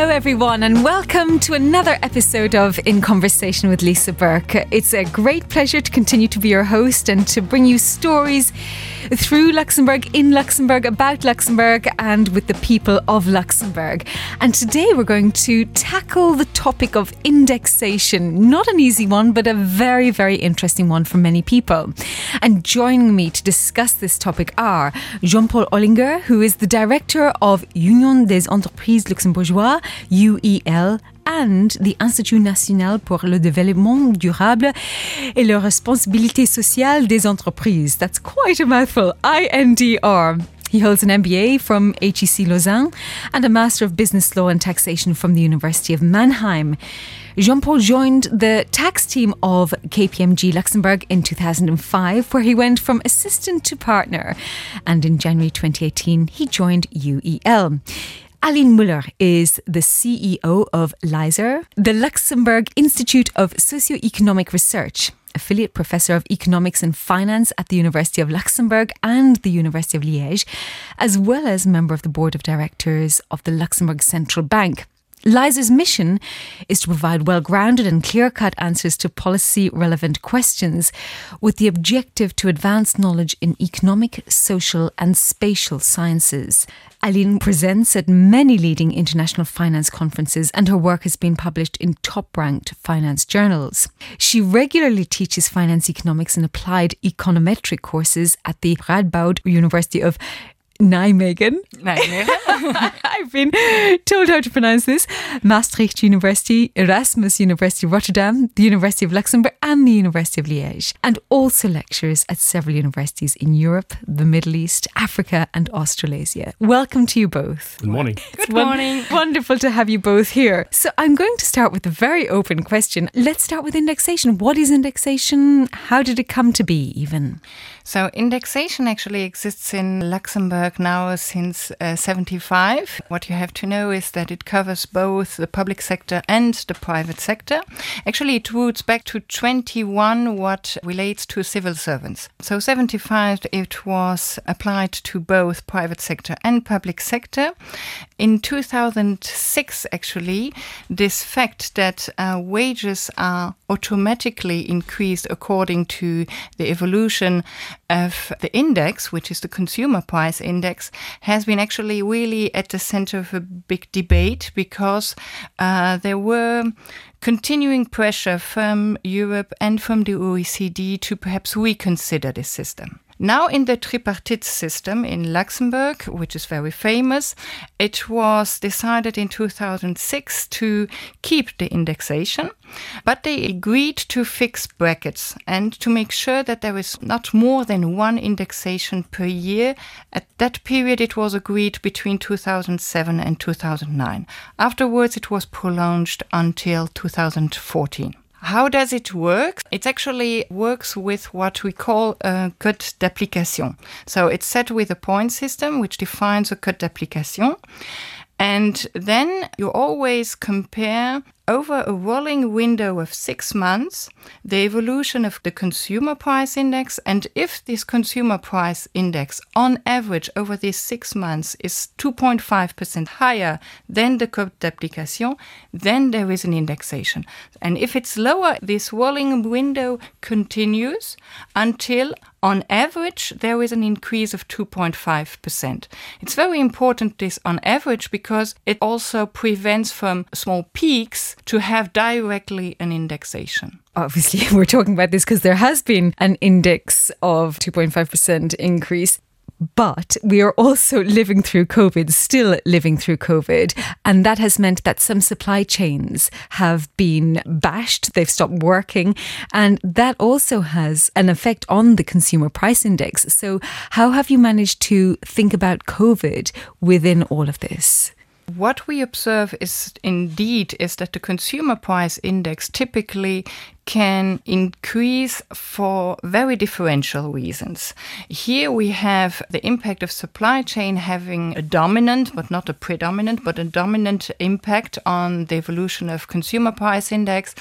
Hello, everyone, and welcome to another episode of In Conversation with Lisa Burke. It's a great pleasure to continue to be your host and to bring you stories through Luxembourg, in Luxembourg, about Luxembourg, and with the people of Luxembourg. And today we're going to tackle the topic of indexation. Not an easy one, but a very, very interesting one for many people. And joining me to discuss this topic are Jean Paul Olinger, who is the director of Union des Entreprises Luxembourgeoises, UEL, and the Institut National pour le Développement Durable et la Responsabilité Sociale des Entreprises. That's quite a mouthful. INDR. He holds an MBA from HEC Lausanne and a Master of Business Law and Taxation from the University of Mannheim. Jean Paul joined the tax team of KPMG Luxembourg in 2005, where he went from assistant to partner. And in January 2018, he joined UEL. Aline Muller is the CEO of LISER, the Luxembourg Institute of Socioeconomic Research, affiliate professor of economics and finance at the University of Luxembourg and the University of Liège, as well as member of the board of directors of the Luxembourg Central Bank. LISER's mission is to provide well grounded and clear cut answers to policy relevant questions with the objective to advance knowledge in economic, social, and spatial sciences. Aline presents at many leading international finance conferences, and her work has been published in top ranked finance journals. She regularly teaches finance economics and applied econometric courses at the Radboud University of Nijmegen. I've been told how to pronounce this. Maastricht University, Erasmus University Rotterdam, the University of Luxembourg, and the University of Liège, and also lectures at several universities in Europe, the Middle East, Africa, and Australasia. Welcome to you both. Good morning. Good morning. Wonderful to have you both here. So I'm going to start with a very open question. Let's start with indexation. What is indexation? How did it come to be, even? So indexation actually exists in Luxembourg now since uh, 75. What you have to know is that it covers both the public sector and the private sector. Actually, it roots back to 21 what relates to civil servants. So 75 it was applied to both private sector and public sector. In 2006 actually this fact that uh, wages are automatically increased according to the evolution of the index, which is the consumer price index, has been actually really at the center of a big debate because uh, there were continuing pressure from Europe and from the OECD to perhaps reconsider this system. Now in the tripartite system in Luxembourg, which is very famous, it was decided in 2006 to keep the indexation, but they agreed to fix brackets and to make sure that there is not more than one indexation per year. At that period, it was agreed between 2007 and 2009. Afterwards, it was prolonged until 2014. How does it work? It actually works with what we call a cote d'application. So it's set with a point system which defines a cote d'application. And then you always compare over a rolling window of six months the evolution of the consumer price index. And if this consumer price index on average over these six months is 2.5% higher than the cote d'application, then there is an indexation. And if it's lower, this rolling window continues until on average, there is an increase of 2.5%. It's very important this on average because it also prevents from small peaks to have directly an indexation. Obviously, we're talking about this because there has been an index of 2.5% increase. But we are also living through COVID, still living through COVID. And that has meant that some supply chains have been bashed, they've stopped working. And that also has an effect on the consumer price index. So, how have you managed to think about COVID within all of this? What we observe is indeed is that the consumer price index typically can increase for very differential reasons. Here we have the impact of supply chain having a dominant, but not a predominant, but a dominant impact on the evolution of consumer price index.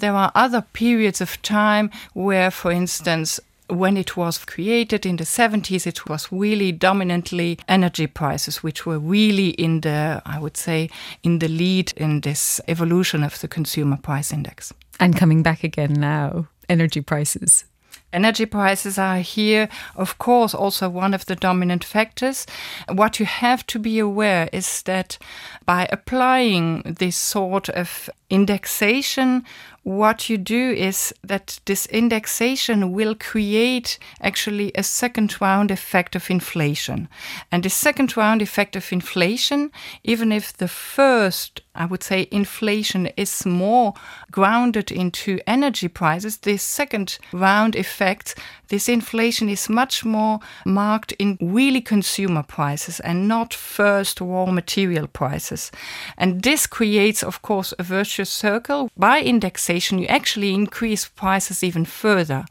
There are other periods of time where, for instance, when it was created in the 70s, it was really dominantly energy prices, which were really in the, I would say, in the lead in this evolution of the consumer price index. And coming back again now, energy prices. Energy prices are here, of course, also one of the dominant factors. What you have to be aware is that by applying this sort of indexation, what you do is that this indexation will create actually a second round effect of inflation. And the second round effect of inflation, even if the first, I would say, inflation is more grounded into energy prices, this second round effect, this inflation is much more marked in really consumer prices and not first raw material prices. And this creates, of course, a virtuous circle. By indexation, you actually increase prices even further.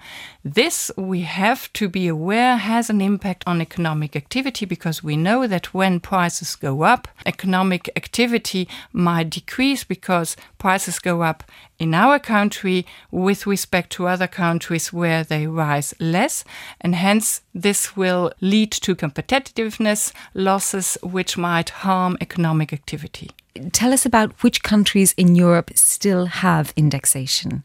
This, we have to be aware, has an impact on economic activity because we know that when prices go up, economic activity might decrease because prices go up in our country with respect to other countries where they rise less. And hence, this will lead to competitiveness losses, which might harm economic activity. Tell us about which countries in Europe still have indexation.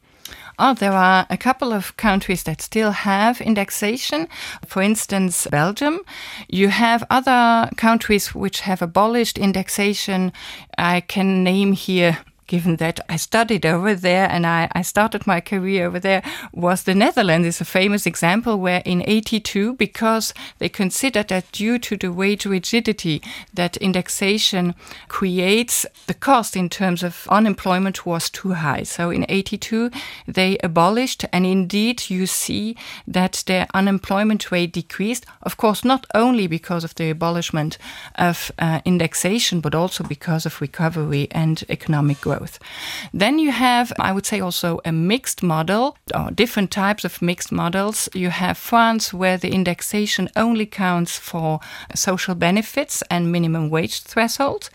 Oh, there are a couple of countries that still have indexation. For instance, Belgium. You have other countries which have abolished indexation. I can name here given that I studied over there and I, I, started my career over there, was the Netherlands is a famous example where in 82, because they considered that due to the wage rigidity that indexation creates, the cost in terms of unemployment was too high. So in 82, they abolished and indeed you see that their unemployment rate decreased. Of course, not only because of the abolishment of uh, indexation, but also because of recovery and economic growth growth. Then you have, I would say, also a mixed model, or different types of mixed models. You have France, where the indexation only counts for social benefits and minimum wage threshold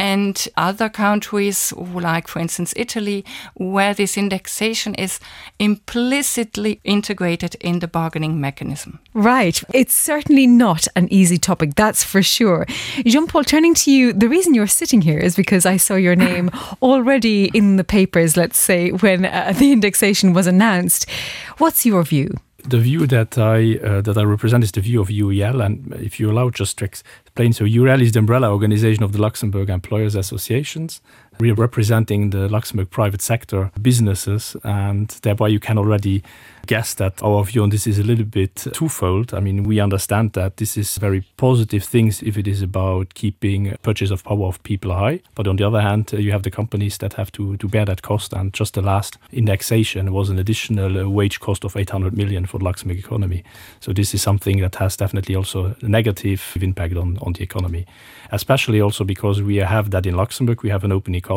and other countries, like for instance Italy, where this indexation is implicitly integrated in the bargaining mechanism. Right. It's certainly not an easy topic, that's for sure. Jean Paul, turning to you, the reason you're sitting here is because I saw your name already in the papers, let's say, when uh, the indexation was announced. What's your view? The view that I uh, that I represent is the view of UEL, and if you allow just to explain, so UEL is the umbrella organization of the Luxembourg Employers Associations. We are representing the Luxembourg private sector businesses, and thereby you can already guess that our view on this is a little bit twofold. I mean, we understand that this is very positive things if it is about keeping purchase of power of people high. But on the other hand, uh, you have the companies that have to, to bear that cost. And just the last indexation was an additional uh, wage cost of 800 million for the Luxembourg economy. So this is something that has definitely also a negative impact on, on the economy, especially also because we have that in Luxembourg, we have an open economy,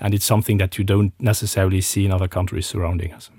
and it's something that you don't necessarily see in other countries surrounding us.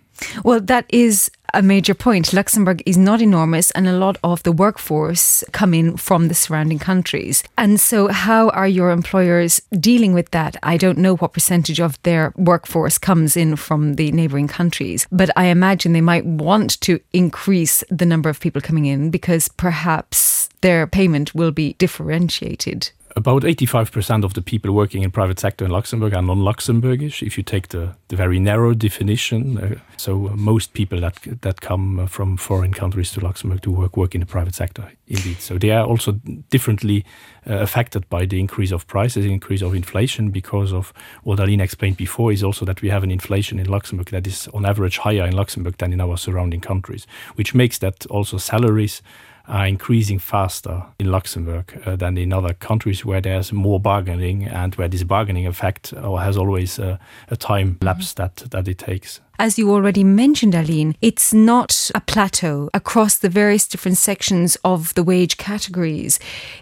Well, that is a major point. Luxembourg is not enormous, and a lot of the workforce come in from the surrounding countries. And so, how are your employers dealing with that? I don't know what percentage of their workforce comes in from the neighbouring countries, but I imagine they might want to increase the number of people coming in because perhaps their payment will be differentiated about 85% of the people working in private sector in Luxembourg are non-Luxembourgish if you take the, the very narrow definition. Uh, so uh, most people that that come uh, from foreign countries to Luxembourg to work work in the private sector indeed. So they are also differently uh, affected by the increase of prices increase of inflation because of what Aline explained before is also that we have an inflation in Luxembourg that is on average higher in Luxembourg than in our surrounding countries which makes that also salaries are increasing faster in Luxembourg uh, than in other countries where there's more bargaining and where this bargaining effect or uh, has always uh, a time lapse mm -hmm. that, that it takes. As you already mentioned, Aline, it's not a plateau across the various different sections of the wage categories.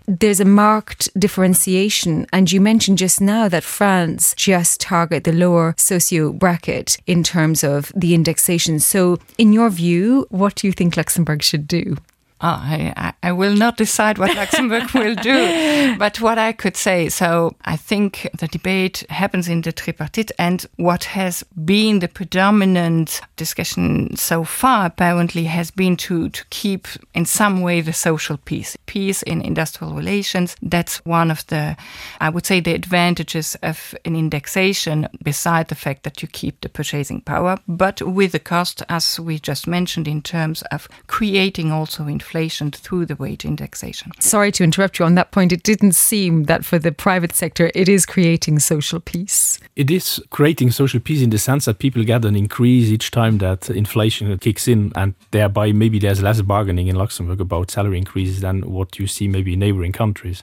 There's a marked differentiation. And you mentioned just now that France just target the lower socio bracket in terms of the indexation. So in your view, what do you think Luxembourg should do? Ah, I, I will not decide what Luxembourg will do, but what I could say. So I think the debate happens in the tripartite, and what has been the predominant discussion so far apparently has been to, to keep in some way the social peace, peace in industrial relations. That's one of the, I would say, the advantages of an indexation, beside the fact that you keep the purchasing power, but with the cost, as we just mentioned, in terms of creating also inflation inflation through the wage indexation. Sorry to interrupt you on that point. It didn't seem that for the private sector it is creating social peace. It is creating social peace in the sense that people get an increase each time that inflation kicks in and thereby maybe there's less bargaining in Luxembourg about salary increases than what you see maybe in neighboring countries.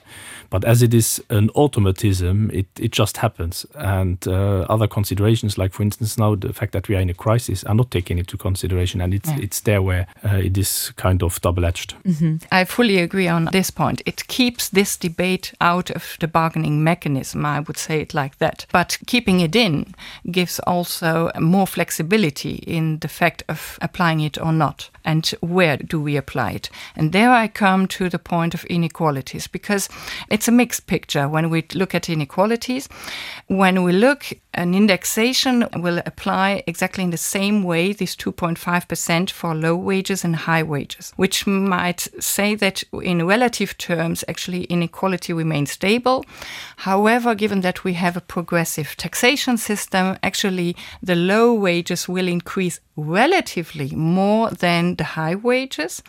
But as it is an automatism, it, it just happens. And uh, other considerations, like for instance now the fact that we are in a crisis are not taken into consideration and it's, yeah. it's there where uh, it is kind of double-edged Mm -hmm. I fully agree on this point. It keeps this debate out of the bargaining mechanism, I would say it like that. But keeping it in gives also more flexibility in the fact of applying it or not and where do we apply it. And there I come to the point of inequalities because it's a mixed picture when we look at inequalities. When we look, an indexation will apply exactly in the same way, this 2.5% for low wages and high wages, which might say that in relative terms, actually inequality remains stable. However, given that we have a progressive taxation system, actually the low wages will increase relatively more than the high wages.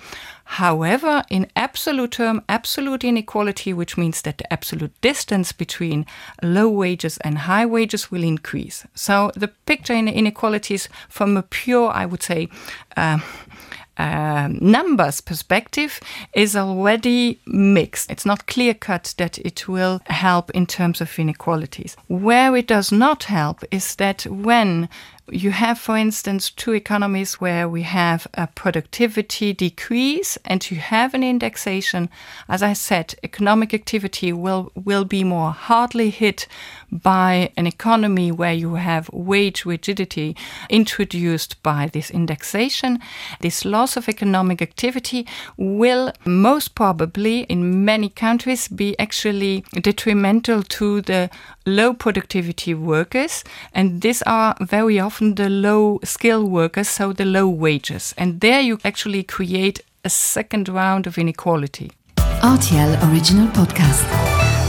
However, in absolute term, absolute inequality, which means that the absolute distance between low wages and high wages will increase. So the picture in inequalities from a pure, I would say, uh, uh, numbers perspective is already mixed. It's not clear cut that it will help in terms of inequalities. Where it does not help is that when you have, for instance, two economies where we have a productivity decrease and you have an indexation. As I said, economic activity will, will be more hardly hit by an economy where you have wage rigidity introduced by this indexation. This loss of economic activity will most probably, in many countries, be actually detrimental to the low productivity workers. And these are very often the low skill workers, so the low wages. And there you actually create a second round of inequality. RTL Original Podcast.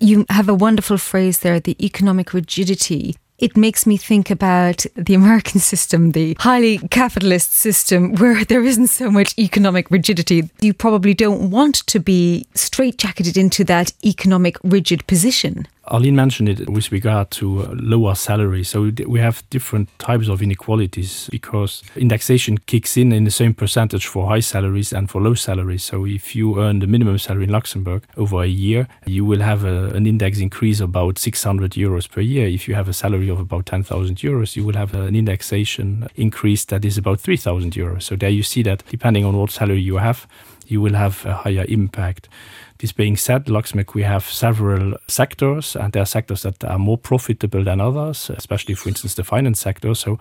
You have a wonderful phrase there the economic rigidity it makes me think about the American system, the highly capitalist system, where there isn't so much economic rigidity. You probably don't want to be straitjacketed into that economic rigid position. Aline mentioned it with regard to uh, lower salary. So we have different types of inequalities because indexation kicks in in the same percentage for high salaries and for low salaries. So if you earn the minimum salary in Luxembourg over a year, you will have a, an index increase about 600 euros per year. If you have a salary of about 10,000 euros, you will have uh, an indexation increase that is about 3,000 euros. So there you see that depending on what salary you have, you will have a higher impact. This being said, Luxembourg, we have several sectors, and there are sectors that are more profitable than others, especially, for instance, the finance sector. So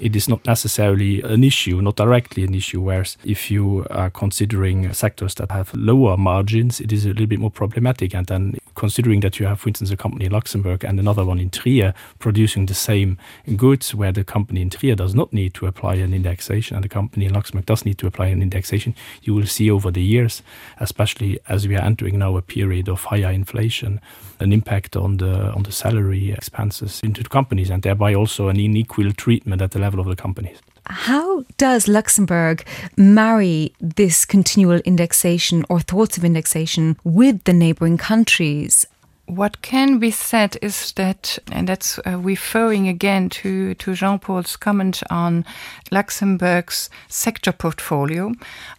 it is not necessarily an issue, not directly an issue. Whereas if you are considering sectors that have lower margins, it is a little bit more problematic. And then considering that you have, for instance, a company in Luxembourg and another one in Trier producing the same goods, where the company in Trier does not need to apply an indexation and the company in Luxembourg does need to apply an indexation, you will see over the years, especially as we are entering now a period of higher inflation, an impact on the on the salary expenses into the companies and thereby also an unequal treatment at the level of the companies. How does Luxembourg marry this continual indexation or thoughts of indexation with the neighboring countries? What can be said is that, and that's uh, referring again to, to Jean Paul's comment on Luxembourg's sector portfolio.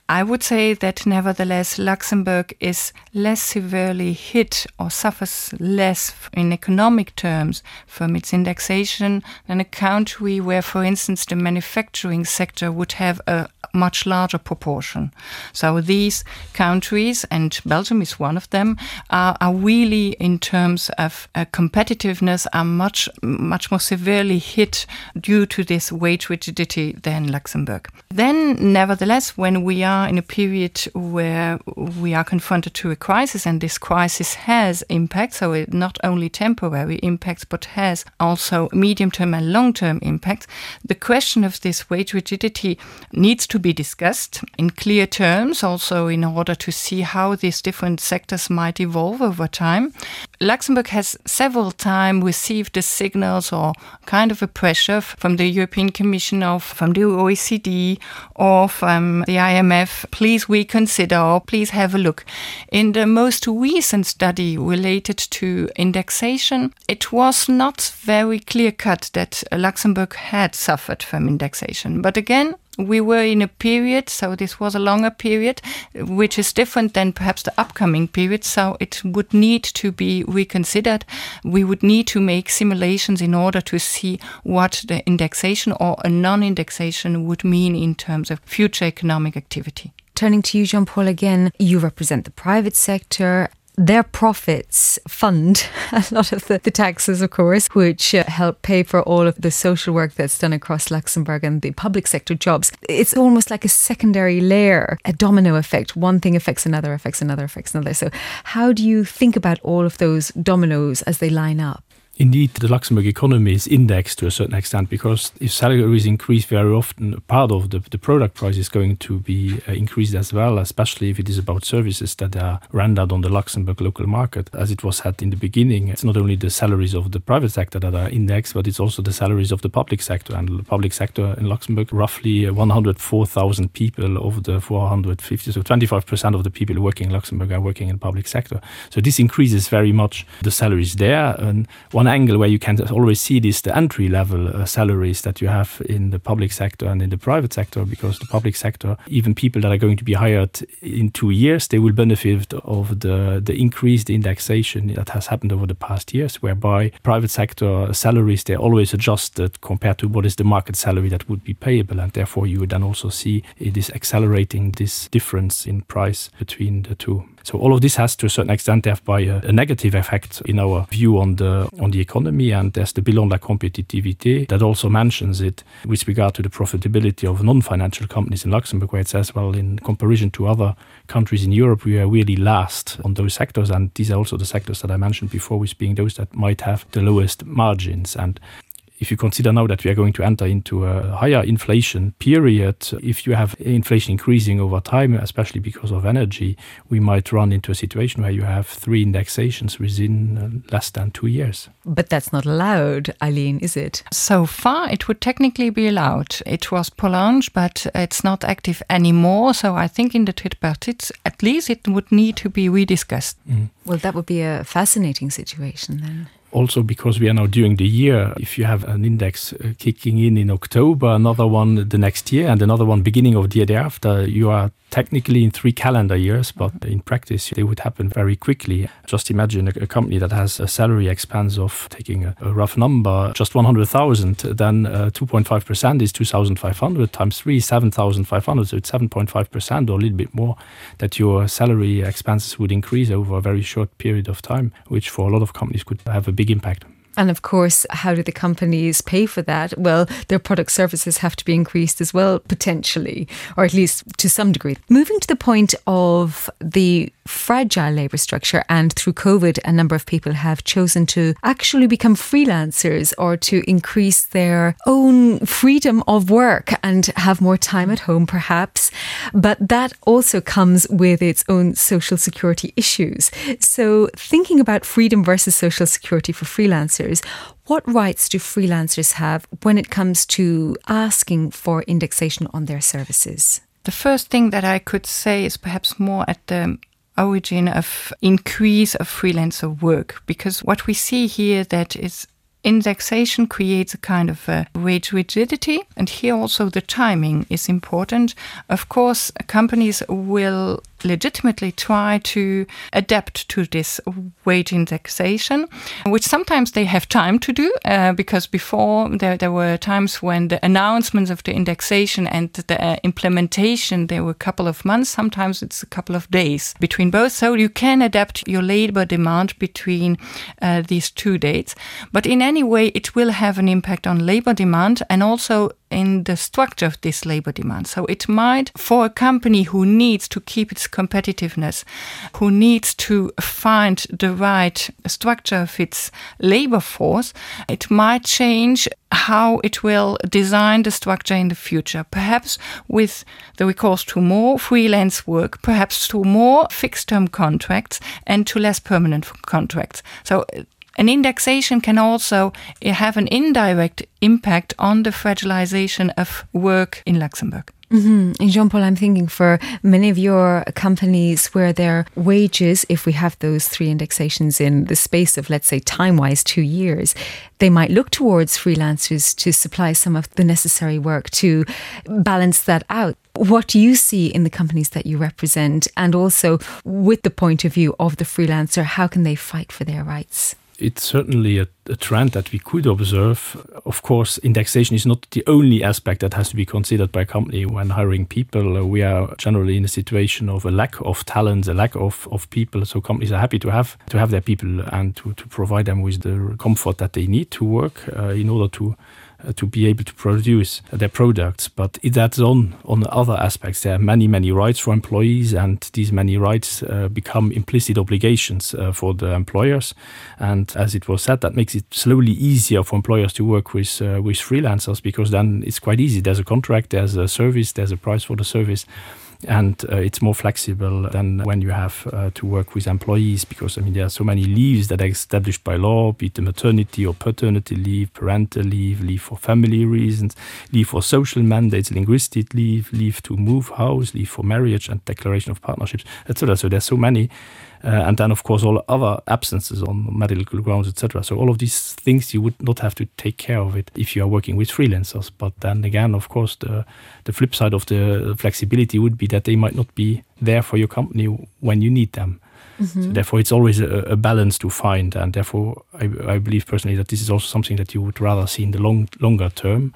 I would say that nevertheless, Luxembourg is less severely hit or suffers less in economic terms from its indexation than a country where, for instance, the manufacturing sector would have a much larger proportion. So these countries, and Belgium is one of them, are, are really in terms of uh, competitiveness are much much more severely hit due to this wage rigidity than Luxembourg. Then, nevertheless, when we are in a period where we are confronted to a crisis, and this crisis has impact, so it not only temporary impacts, but has also medium term and long term impacts, the question of this wage rigidity needs to be discussed in clear terms, also in order to see how these different sectors might evolve over time. Luxembourg has several times received the signals or kind of a pressure from the European Commission or from the OECD or from the IMF. Please reconsider or please have a look. In the most recent study related to indexation, it was not very clear cut that Luxembourg had suffered from indexation. But again, we were in a period, so this was a longer period, which is different than perhaps the upcoming period. So it would need to be reconsidered. We would need to make simulations in order to see what the indexation or a non indexation would mean in terms of future economic activity. Turning to you, Jean Paul, again, you represent the private sector their profits fund a lot of the, the taxes, of course, which uh, help pay for all of the social work that's done across Luxembourg and the public sector jobs. It's almost like a secondary layer, a domino effect. One thing affects another, affects another, affects another. So, how do you think about all of those dominoes as they line up? Indeed, the Luxembourg economy is indexed to a certain extent because if salaries increase very often, part of the, the product price is going to be uh, increased as well, especially if it is about services that are rendered on the Luxembourg local market. As it was said in the beginning, it's not only the salaries of the private sector that are indexed, but it's also the salaries of the public sector. And the public sector in Luxembourg, roughly 104,000 people of the 450, so 25% of the people working in Luxembourg are working in the public sector. So this increases very much the salaries there. And one angle where you can always see this the entry level uh, salaries that you have in the public sector and in the private sector because the public sector even people that are going to be hired in two years they will benefit of the the increased indexation that has happened over the past years whereby private sector salaries they're always adjusted compared to what is the market salary that would be payable. And therefore you would then also see it is accelerating this difference in price between the two so all of this has to a certain extent thereby a, uh, a negative effect in our view on the on the economy and there's the bilan la competitivité that also mentions it with regard to the profitability of non-financial companies in Luxembourg where it says well in comparison to other countries in Europe we are really last on those sectors. And these are also the sectors that I mentioned before with being those that might have the lowest margins. And if you consider now that we are going to enter into a higher inflation period, if you have inflation increasing over time, especially because of energy, we might run into a situation where you have three indexations within uh, less than two years. But that's not allowed, Aline, is it? So far, it would technically be allowed. It was prolonged, but it's not active anymore. So I think in the tripartite, at least it would need to be rediscussed. Mm. Well, that would be a fascinating situation then also because we are now during the year if you have an index uh, kicking in in October another one the next year and another one beginning of the year thereafter you are technically in three calendar years but in practice they would happen very quickly. Just imagine a, a company that has a salary expense of taking a, a rough number just 100,000 then 2.5 uh, percent is 2,500 times 3 7,500 so it's 7.5 percent or a little bit more that your salary expenses would increase over a very short period of time which for a lot of companies could have a big impact. And of course, how do the companies pay for that? Well, their product services have to be increased as well, potentially, or at least to some degree. Moving to the point of the fragile labour structure, and through COVID, a number of people have chosen to actually become freelancers or to increase their own freedom of work and have more time at home, perhaps. But that also comes with its own social security issues. So, thinking about freedom versus social security for freelancers, what rights do freelancers have when it comes to asking for indexation on their services? The first thing that I could say is perhaps more at the origin of increase of freelancer work because what we see here that is indexation creates a kind of a wage rigidity and here also the timing is important of course companies will legitimately try to adapt to this wage indexation, which sometimes they have time to do uh, because before there, there were times when the announcements of the indexation and the uh, implementation there were a couple of months sometimes it's a couple of days between both. So you can adapt your labor demand between uh, these two dates. But in any way it will have an impact on labor demand and also in the structure of this labor demand. So it might, for a company who needs to keep its competitiveness, who needs to find the right structure of its labor force, it might change how it will design the structure in the future. Perhaps with the recourse to more freelance work, perhaps to more fixed term contracts and to less permanent contracts. So an indexation can also have an indirect impact on the fragilization of work in Luxembourg. Mm -hmm. Jean Paul, I'm thinking for many of your companies where their wages, if we have those three indexations in the space of, let's say, time wise, two years, they might look towards freelancers to supply some of the necessary work to balance that out. What do you see in the companies that you represent? And also, with the point of view of the freelancer, how can they fight for their rights? It's certainly a, a trend that we could observe. Of course, indexation is not the only aspect that has to be considered by a company when hiring people. Uh, we are generally in a situation of a lack of talent, a lack of, of people. So companies are happy to have to have their people and to, to provide them with the comfort that they need to work uh, in order to to be able to produce their products. But that's on on other aspects. There are many many rights for employees, and these many rights uh, become implicit obligations uh, for the employers. And as it was said, that makes it slowly easier for employers to work with uh, with freelancers because then it's quite easy. There's a contract, there's a service, there's a price for the service and uh, it's more flexible than when you have uh, to work with employees because I mean there are so many leaves that are established by law be it the maternity or paternity leave parental leave leave for family reasons leave for social mandates linguistic leave leave to move house leave for marriage and declaration of partnerships etc so there's so many and then of course all other absences on medical grounds etc so all of these things you would not have to take care of it if you are working with freelancers. But then again of course the the flip side of the flexibility would be that they might not be there for your company when you need them. Mm -hmm. so therefore it's always a, a balance to find. And therefore I, I believe personally that this is also something that you would rather see in the long longer term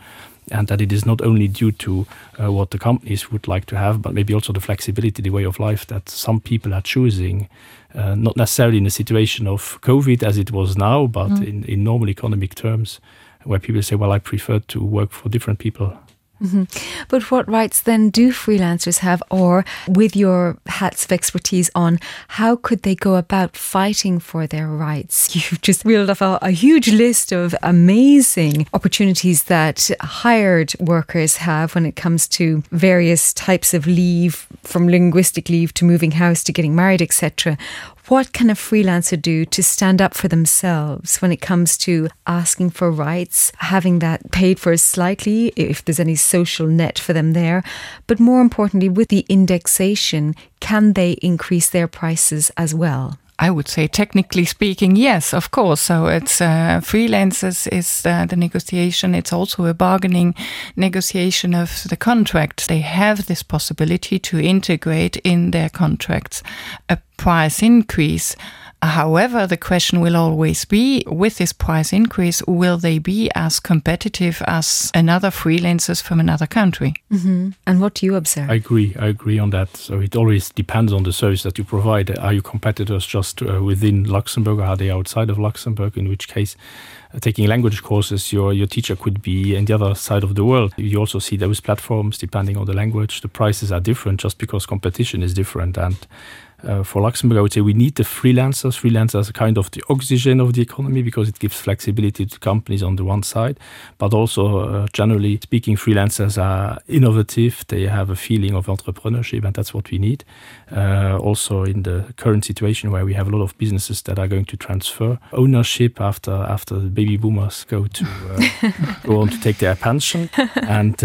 and that it is not only due to uh, what the companies would like to have, but maybe also the flexibility, the way of life that some people are choosing, uh, not necessarily in a situation of COVID as it was now, but mm. in, in normal economic terms, where people say, well, I prefer to work for different people Mm -hmm. But what rights then do freelancers have or with your hats of expertise on how could they go about fighting for their rights? You've just reeled off a, a huge list of amazing opportunities that hired workers have when it comes to various types of leave from linguistic leave to moving house to getting married etc what can a freelancer do to stand up for themselves when it comes to asking for rights, having that paid for slightly if there's any social net for them there, but more importantly with the indexation, can they increase their prices as well? I would say technically speaking, yes, of course. So it's uh, freelancers is uh, the negotiation. It's also a bargaining negotiation of the contract. They have this possibility to integrate in their contracts a price increase. However, the question will always be with this price increase, will they be as competitive as another freelancers from another country? Mm -hmm. And what do you observe? I agree. I agree on that. So it always depends on the service that you provide. Are you competitors just uh, within Luxembourg or are they outside of Luxembourg? In which case, uh, taking language courses, your, your teacher could be in the other side of the world. You also see those platforms depending on the language. The prices are different just because competition is different. And uh, for Luxembourg, I would say we need the freelancers. Freelancers are kind of the oxygen of the economy because it gives flexibility to companies on the one side, but also uh, generally speaking, freelancers are innovative. They have a feeling of entrepreneurship, and that's what we need. Uh, also, in the current situation where we have a lot of businesses that are going to transfer ownership after after the baby boomers go to uh, go on to take their pension and.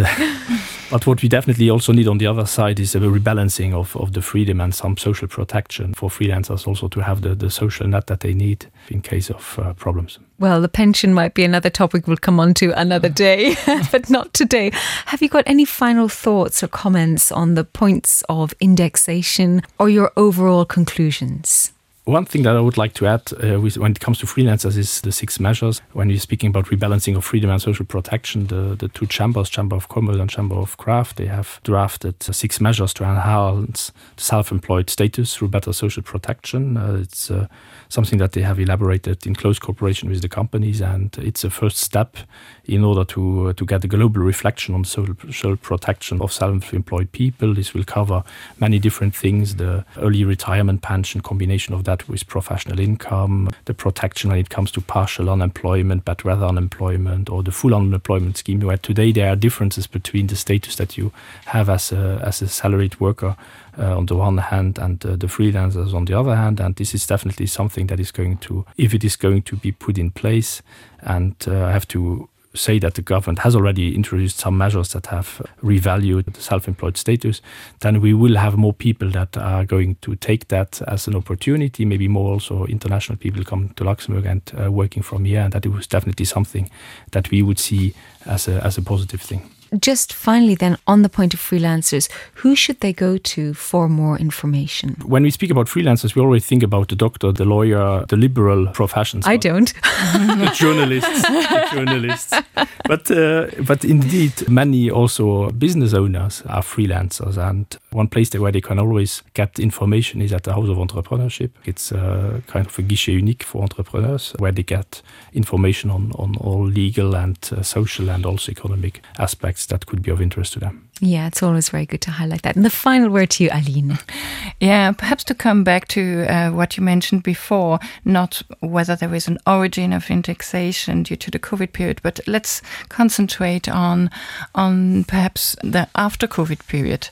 But what we definitely also need on the other side is a rebalancing of, of the freedom and some social protection for freelancers also to have the, the social net that they need in case of uh, problems. Well, the pension might be another topic we'll come on to another day, but not today. Have you got any final thoughts or comments on the points of indexation or your overall conclusions? One thing that I would like to add uh, with, when it comes to freelancers is the six measures. When you're speaking about rebalancing of freedom and social protection, the, the two chambers, Chamber of Commerce and Chamber of Craft, they have drafted uh, six measures to enhance self-employed status through better social protection. Uh, it's uh, something that they have elaborated in close cooperation with the companies, and it's a first step in order to uh, to get a global reflection on social, protection of self-employed people. This will cover many different things: the early retirement pension, combination of that with professional income, the protection when it comes to partial unemployment, but rather unemployment, or the full unemployment scheme. Where today there are differences between the status that you have as a as a salaried worker uh, on the one hand and uh, the freelancers on the other hand and this is definitely something that is going to if it is going to be put in place and uh, I have to say that the government has already introduced some measures that have revalued the self-employed status, then we will have more people that are going to take that as an opportunity, maybe more also international people come to Luxembourg and uh, working from here, and that it was definitely something that we would see as a, as a positive thing. Just finally, then, on the point of freelancers, who should they go to for more information? When we speak about freelancers, we always think about the doctor, the lawyer, the liberal professions. I don't. the journalists, the journalists. But uh, but indeed, many also business owners are freelancers, and one place where they can always get information is at the House of Entrepreneurship. It's a kind of a guichet unique for entrepreneurs, where they get information on on all legal and uh, social and also economic aspects aspects that could be of interest to them. Yeah, it's always very good to highlight that. And the final word to you, Aline. Yeah, perhaps to come back to uh, what you mentioned before, not whether there is an origin of indexation due to the COVID period, but let's concentrate on on perhaps the after COVID period.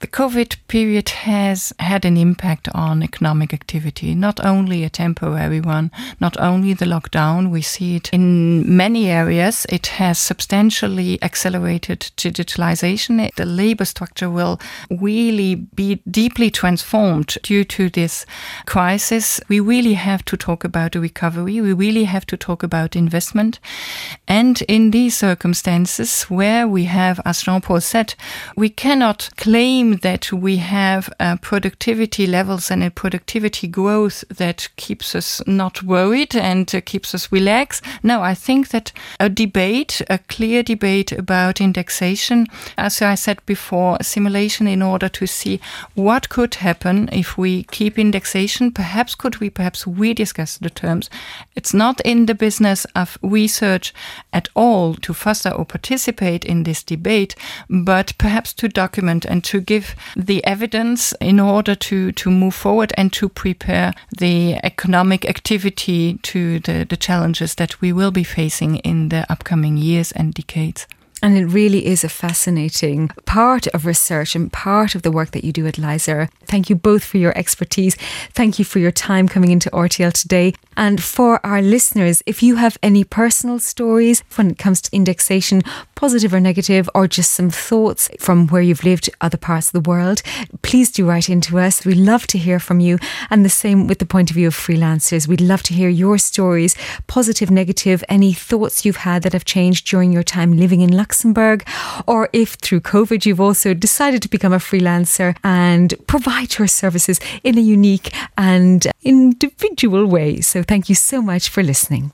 The COVID period has had an impact on economic activity, not only a temporary one, not only the lockdown. We see it in many areas. It has substantially accelerated digitalization. The labor structure will really be deeply transformed due to this crisis. We really have to talk about a recovery. We really have to talk about investment. And in these circumstances, where we have, as Jean Paul said, we cannot claim that we have uh, productivity levels and a productivity growth that keeps us not worried and uh, keeps us relaxed. No, I think that a debate, a clear debate about indexation, as I said before, simulation in order to see what could happen if we keep indexation. Perhaps could we perhaps rediscuss the terms. It's not in the business of research at all to foster or participate in this debate, but perhaps to document and to give give the evidence in order to, to move forward and to prepare the economic activity to the, the challenges that we will be facing in the upcoming years and decades. And it really is a fascinating part of research and part of the work that you do at LISER. Thank you both for your expertise. Thank you for your time coming into RTL today. And for our listeners, if you have any personal stories when it comes to indexation, positive or negative, or just some thoughts from where you've lived other parts of the world, please do write into us. We love to hear from you. And the same with the point of view of freelancers. We'd love to hear your stories, positive, negative, any thoughts you've had that have changed during your time living in Luxembourg, or if through COVID you've also decided to become a freelancer and provide your services in a unique and individual way. So thank you so much for listening.